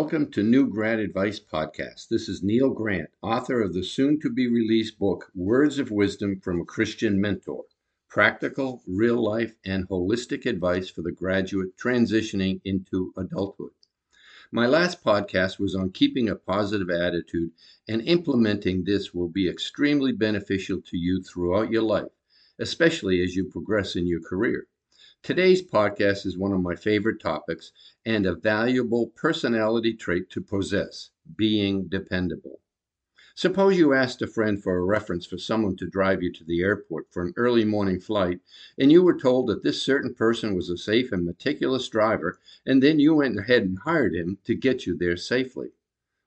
Welcome to New Grad Advice Podcast. This is Neil Grant, author of the soon to be released book Words of Wisdom from a Christian Mentor Practical, Real Life, and Holistic Advice for the Graduate Transitioning into Adulthood. My last podcast was on keeping a positive attitude, and implementing this will be extremely beneficial to you throughout your life, especially as you progress in your career. Today's podcast is one of my favorite topics and a valuable personality trait to possess being dependable. Suppose you asked a friend for a reference for someone to drive you to the airport for an early morning flight, and you were told that this certain person was a safe and meticulous driver, and then you went ahead and hired him to get you there safely.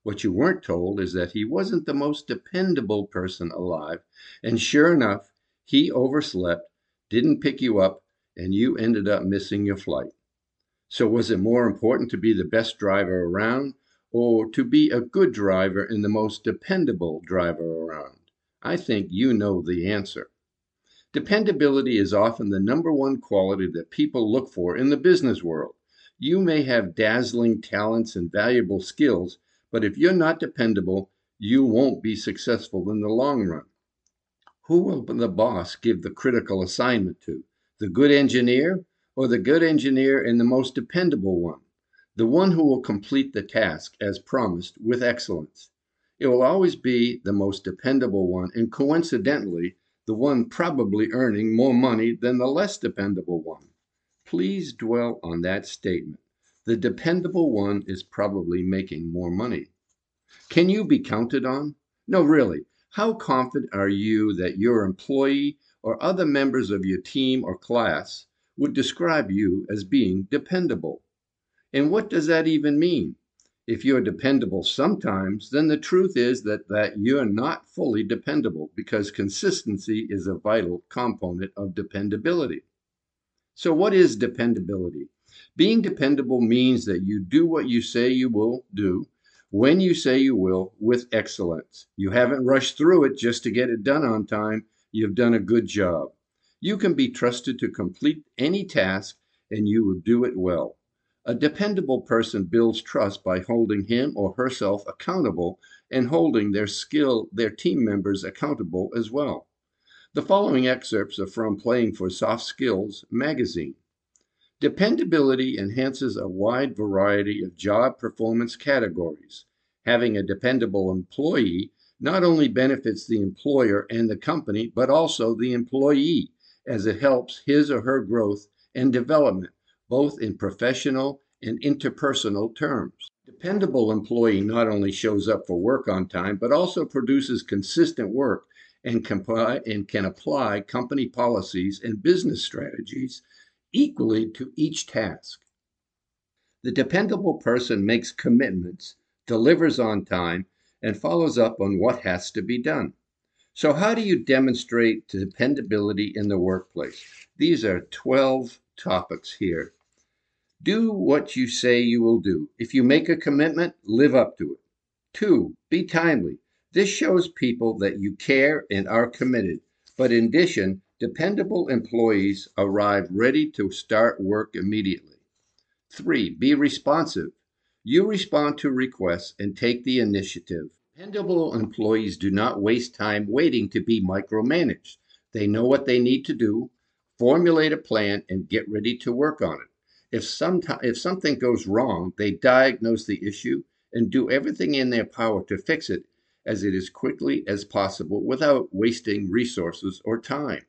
What you weren't told is that he wasn't the most dependable person alive, and sure enough, he overslept, didn't pick you up, and you ended up missing your flight. So, was it more important to be the best driver around or to be a good driver and the most dependable driver around? I think you know the answer. Dependability is often the number one quality that people look for in the business world. You may have dazzling talents and valuable skills, but if you're not dependable, you won't be successful in the long run. Who will the boss give the critical assignment to? The good engineer, or the good engineer and the most dependable one, the one who will complete the task as promised with excellence. It will always be the most dependable one, and coincidentally, the one probably earning more money than the less dependable one. Please dwell on that statement. The dependable one is probably making more money. Can you be counted on? No, really. How confident are you that your employee or other members of your team or class would describe you as being dependable. And what does that even mean? If you're dependable sometimes, then the truth is that, that you're not fully dependable because consistency is a vital component of dependability. So, what is dependability? Being dependable means that you do what you say you will do when you say you will with excellence. You haven't rushed through it just to get it done on time. You've done a good job. You can be trusted to complete any task and you will do it well. A dependable person builds trust by holding him or herself accountable and holding their skill their team members accountable as well. The following excerpts are from Playing for Soft Skills magazine. Dependability enhances a wide variety of job performance categories. Having a dependable employee not only benefits the employer and the company, but also the employee, as it helps his or her growth and development, both in professional and interpersonal terms. Dependable employee not only shows up for work on time, but also produces consistent work and, and can apply company policies and business strategies equally to each task. The dependable person makes commitments, delivers on time, and follows up on what has to be done. So, how do you demonstrate dependability in the workplace? These are 12 topics here. Do what you say you will do. If you make a commitment, live up to it. Two, be timely. This shows people that you care and are committed. But in addition, dependable employees arrive ready to start work immediately. Three, be responsive. You respond to requests and take the initiative. Dependable employees do not waste time waiting to be micromanaged. They know what they need to do, formulate a plan, and get ready to work on it. If, some, if something goes wrong, they diagnose the issue and do everything in their power to fix it as it as quickly as possible without wasting resources or time.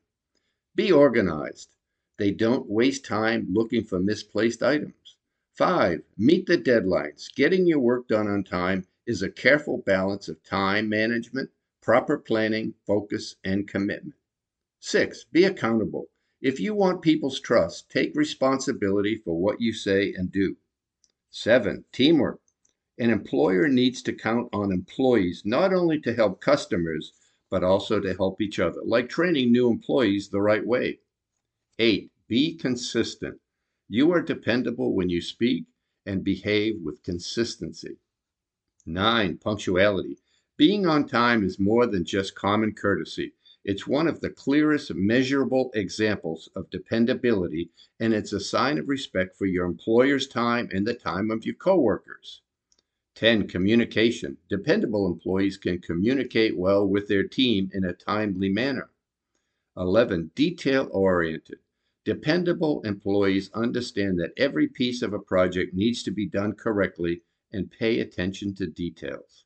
Be organized. They don't waste time looking for misplaced items. Five, meet the deadlines. Getting your work done on time is a careful balance of time management, proper planning, focus, and commitment. Six, be accountable. If you want people's trust, take responsibility for what you say and do. Seven, teamwork. An employer needs to count on employees not only to help customers, but also to help each other, like training new employees the right way. Eight, be consistent. You are dependable when you speak and behave with consistency. Nine, punctuality. Being on time is more than just common courtesy. It's one of the clearest measurable examples of dependability, and it's a sign of respect for your employer's time and the time of your coworkers. 10. Communication. Dependable employees can communicate well with their team in a timely manner. 11. Detail oriented. Dependable employees understand that every piece of a project needs to be done correctly and pay attention to details.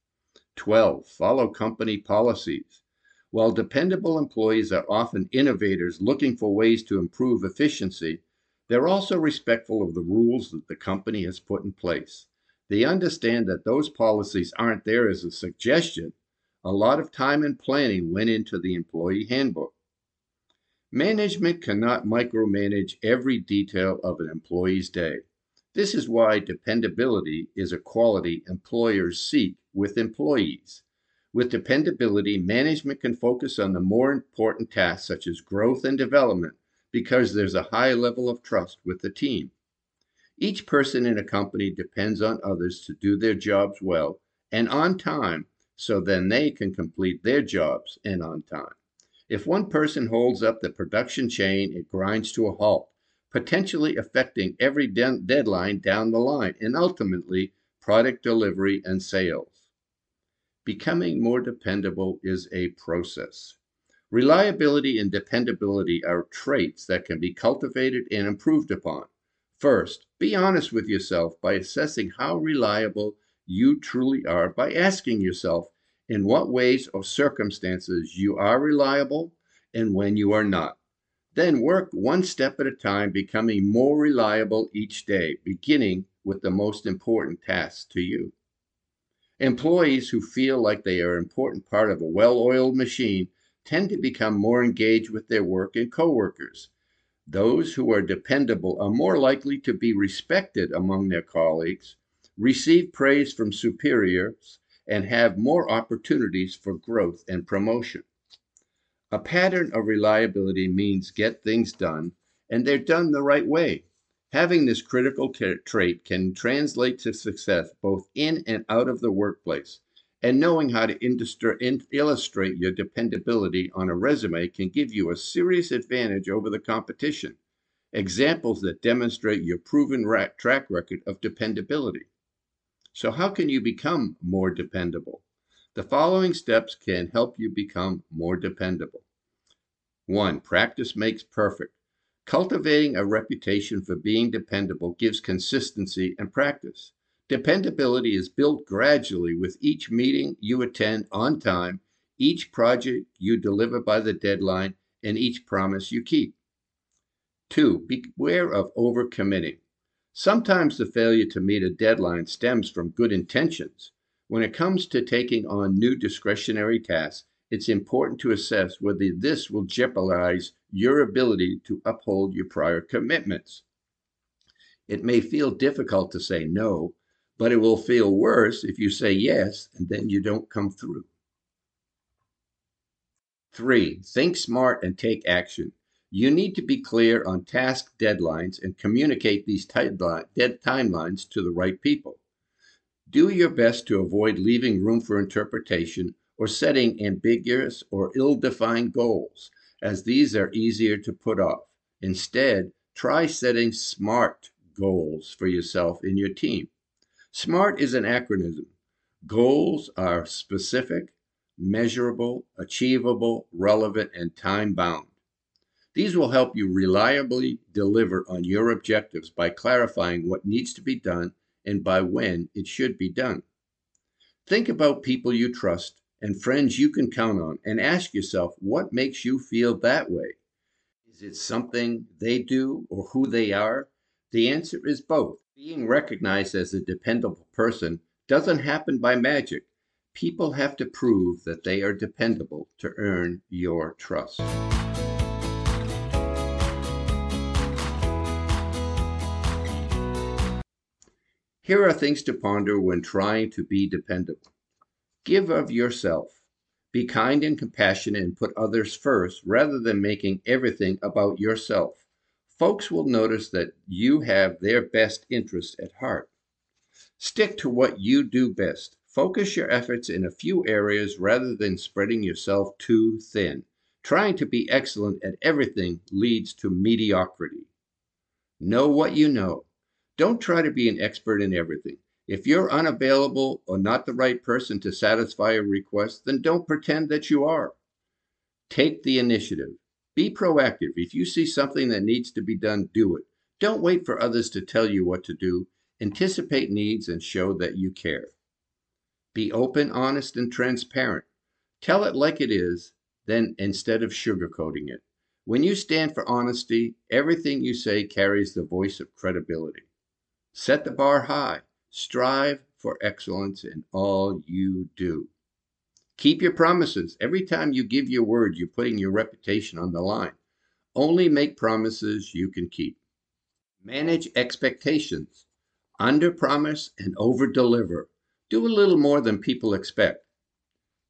12. Follow company policies. While dependable employees are often innovators looking for ways to improve efficiency, they're also respectful of the rules that the company has put in place. They understand that those policies aren't there as a suggestion. A lot of time and planning went into the employee handbook. Management cannot micromanage every detail of an employee's day. This is why dependability is a quality employers seek with employees. With dependability, management can focus on the more important tasks such as growth and development because there's a high level of trust with the team. Each person in a company depends on others to do their jobs well and on time so then they can complete their jobs and on time. If one person holds up the production chain, it grinds to a halt, potentially affecting every de- deadline down the line and ultimately product delivery and sales. Becoming more dependable is a process. Reliability and dependability are traits that can be cultivated and improved upon. First, be honest with yourself by assessing how reliable you truly are by asking yourself in what ways or circumstances you are reliable and when you are not. Then work one step at a time, becoming more reliable each day, beginning with the most important tasks to you. Employees who feel like they are an important part of a well oiled machine tend to become more engaged with their work and coworkers. Those who are dependable are more likely to be respected among their colleagues, receive praise from superiors, and have more opportunities for growth and promotion. A pattern of reliability means get things done, and they're done the right way. Having this critical trait can translate to success both in and out of the workplace and knowing how to illustrate your dependability on a resume can give you a serious advantage over the competition. Examples that demonstrate your proven track record of dependability. So, how can you become more dependable? The following steps can help you become more dependable. One, practice makes perfect. Cultivating a reputation for being dependable gives consistency and practice. Dependability is built gradually with each meeting you attend on time, each project you deliver by the deadline, and each promise you keep. Two, beware of overcommitting. Sometimes the failure to meet a deadline stems from good intentions. When it comes to taking on new discretionary tasks, it's important to assess whether this will jeopardize your ability to uphold your prior commitments. It may feel difficult to say no, but it will feel worse if you say yes and then you don't come through. Three, think smart and take action. You need to be clear on task deadlines and communicate these timelines to the right people. Do your best to avoid leaving room for interpretation or setting ambiguous or ill defined goals, as these are easier to put off. Instead, try setting SMART goals for yourself and your team. SMART is an acronym. Goals are specific, measurable, achievable, relevant, and time bound. These will help you reliably deliver on your objectives by clarifying what needs to be done and by when it should be done. Think about people you trust and friends you can count on and ask yourself what makes you feel that way. Is it something they do or who they are? The answer is both. Being recognized as a dependable person doesn't happen by magic. People have to prove that they are dependable to earn your trust. Here are things to ponder when trying to be dependable. Give of yourself. Be kind and compassionate and put others first rather than making everything about yourself folks will notice that you have their best interests at heart. Stick to what you do best. Focus your efforts in a few areas rather than spreading yourself too thin. Trying to be excellent at everything leads to mediocrity. Know what you know. Don't try to be an expert in everything. If you're unavailable or not the right person to satisfy a request, then don't pretend that you are. Take the initiative. Be proactive. If you see something that needs to be done, do it. Don't wait for others to tell you what to do. Anticipate needs and show that you care. Be open, honest, and transparent. Tell it like it is, then instead of sugarcoating it. When you stand for honesty, everything you say carries the voice of credibility. Set the bar high. Strive for excellence in all you do. Keep your promises. Every time you give your word, you're putting your reputation on the line. Only make promises you can keep. Manage expectations. Under promise and over deliver. Do a little more than people expect.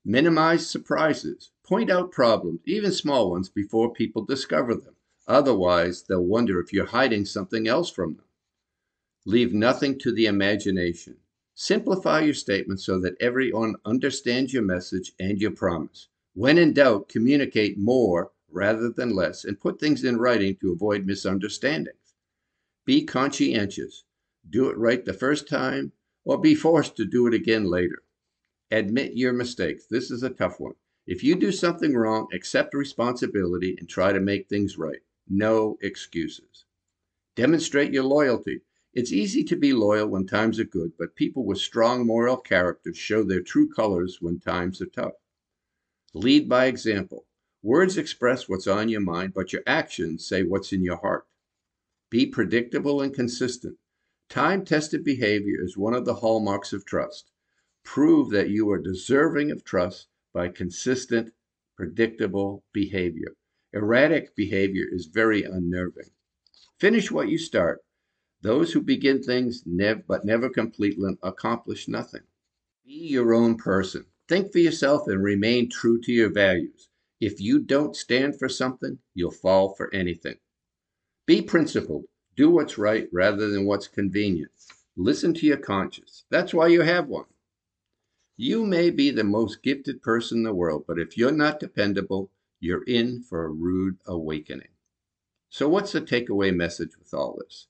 Minimize surprises. Point out problems, even small ones, before people discover them. Otherwise, they'll wonder if you're hiding something else from them. Leave nothing to the imagination. Simplify your statement so that everyone understands your message and your promise. When in doubt, communicate more rather than less and put things in writing to avoid misunderstandings. Be conscientious. Do it right the first time or be forced to do it again later. Admit your mistakes. This is a tough one. If you do something wrong, accept responsibility and try to make things right. No excuses. Demonstrate your loyalty. It's easy to be loyal when times are good, but people with strong moral character show their true colors when times are tough. Lead by example. Words express what's on your mind, but your actions say what's in your heart. Be predictable and consistent. Time tested behavior is one of the hallmarks of trust. Prove that you are deserving of trust by consistent, predictable behavior. Erratic behavior is very unnerving. Finish what you start. Those who begin things nev- but never complete them accomplish nothing. Be your own person. Think for yourself and remain true to your values. If you don't stand for something, you'll fall for anything. Be principled. Do what's right rather than what's convenient. Listen to your conscience. That's why you have one. You may be the most gifted person in the world, but if you're not dependable, you're in for a rude awakening. So, what's the takeaway message with all this?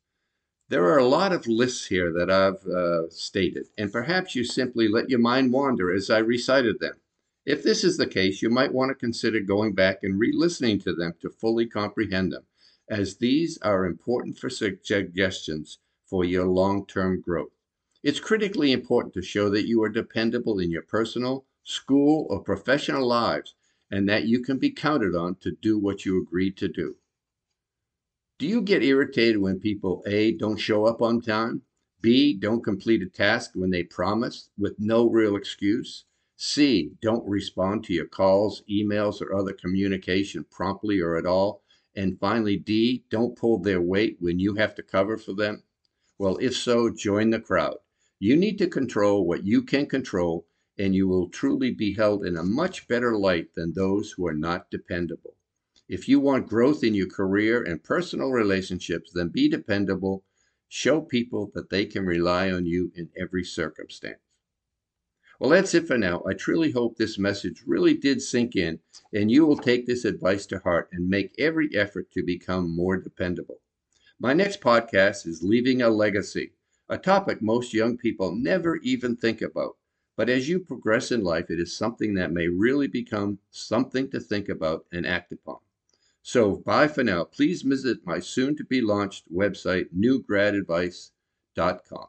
There are a lot of lists here that I've uh, stated, and perhaps you simply let your mind wander as I recited them. If this is the case, you might want to consider going back and re listening to them to fully comprehend them, as these are important for suggestions for your long term growth. It's critically important to show that you are dependable in your personal, school, or professional lives, and that you can be counted on to do what you agreed to do. Do you get irritated when people A, don't show up on time, B, don't complete a task when they promised with no real excuse, C, don't respond to your calls, emails, or other communication promptly or at all, and finally D, don't pull their weight when you have to cover for them? Well, if so, join the crowd. You need to control what you can control, and you will truly be held in a much better light than those who are not dependable. If you want growth in your career and personal relationships, then be dependable. Show people that they can rely on you in every circumstance. Well, that's it for now. I truly hope this message really did sink in and you will take this advice to heart and make every effort to become more dependable. My next podcast is Leaving a Legacy, a topic most young people never even think about. But as you progress in life, it is something that may really become something to think about and act upon. So bye for now. Please visit my soon to be launched website, newgradadvice.com.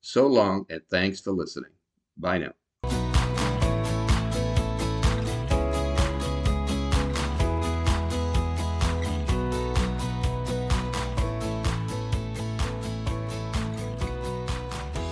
So long and thanks for listening. Bye now.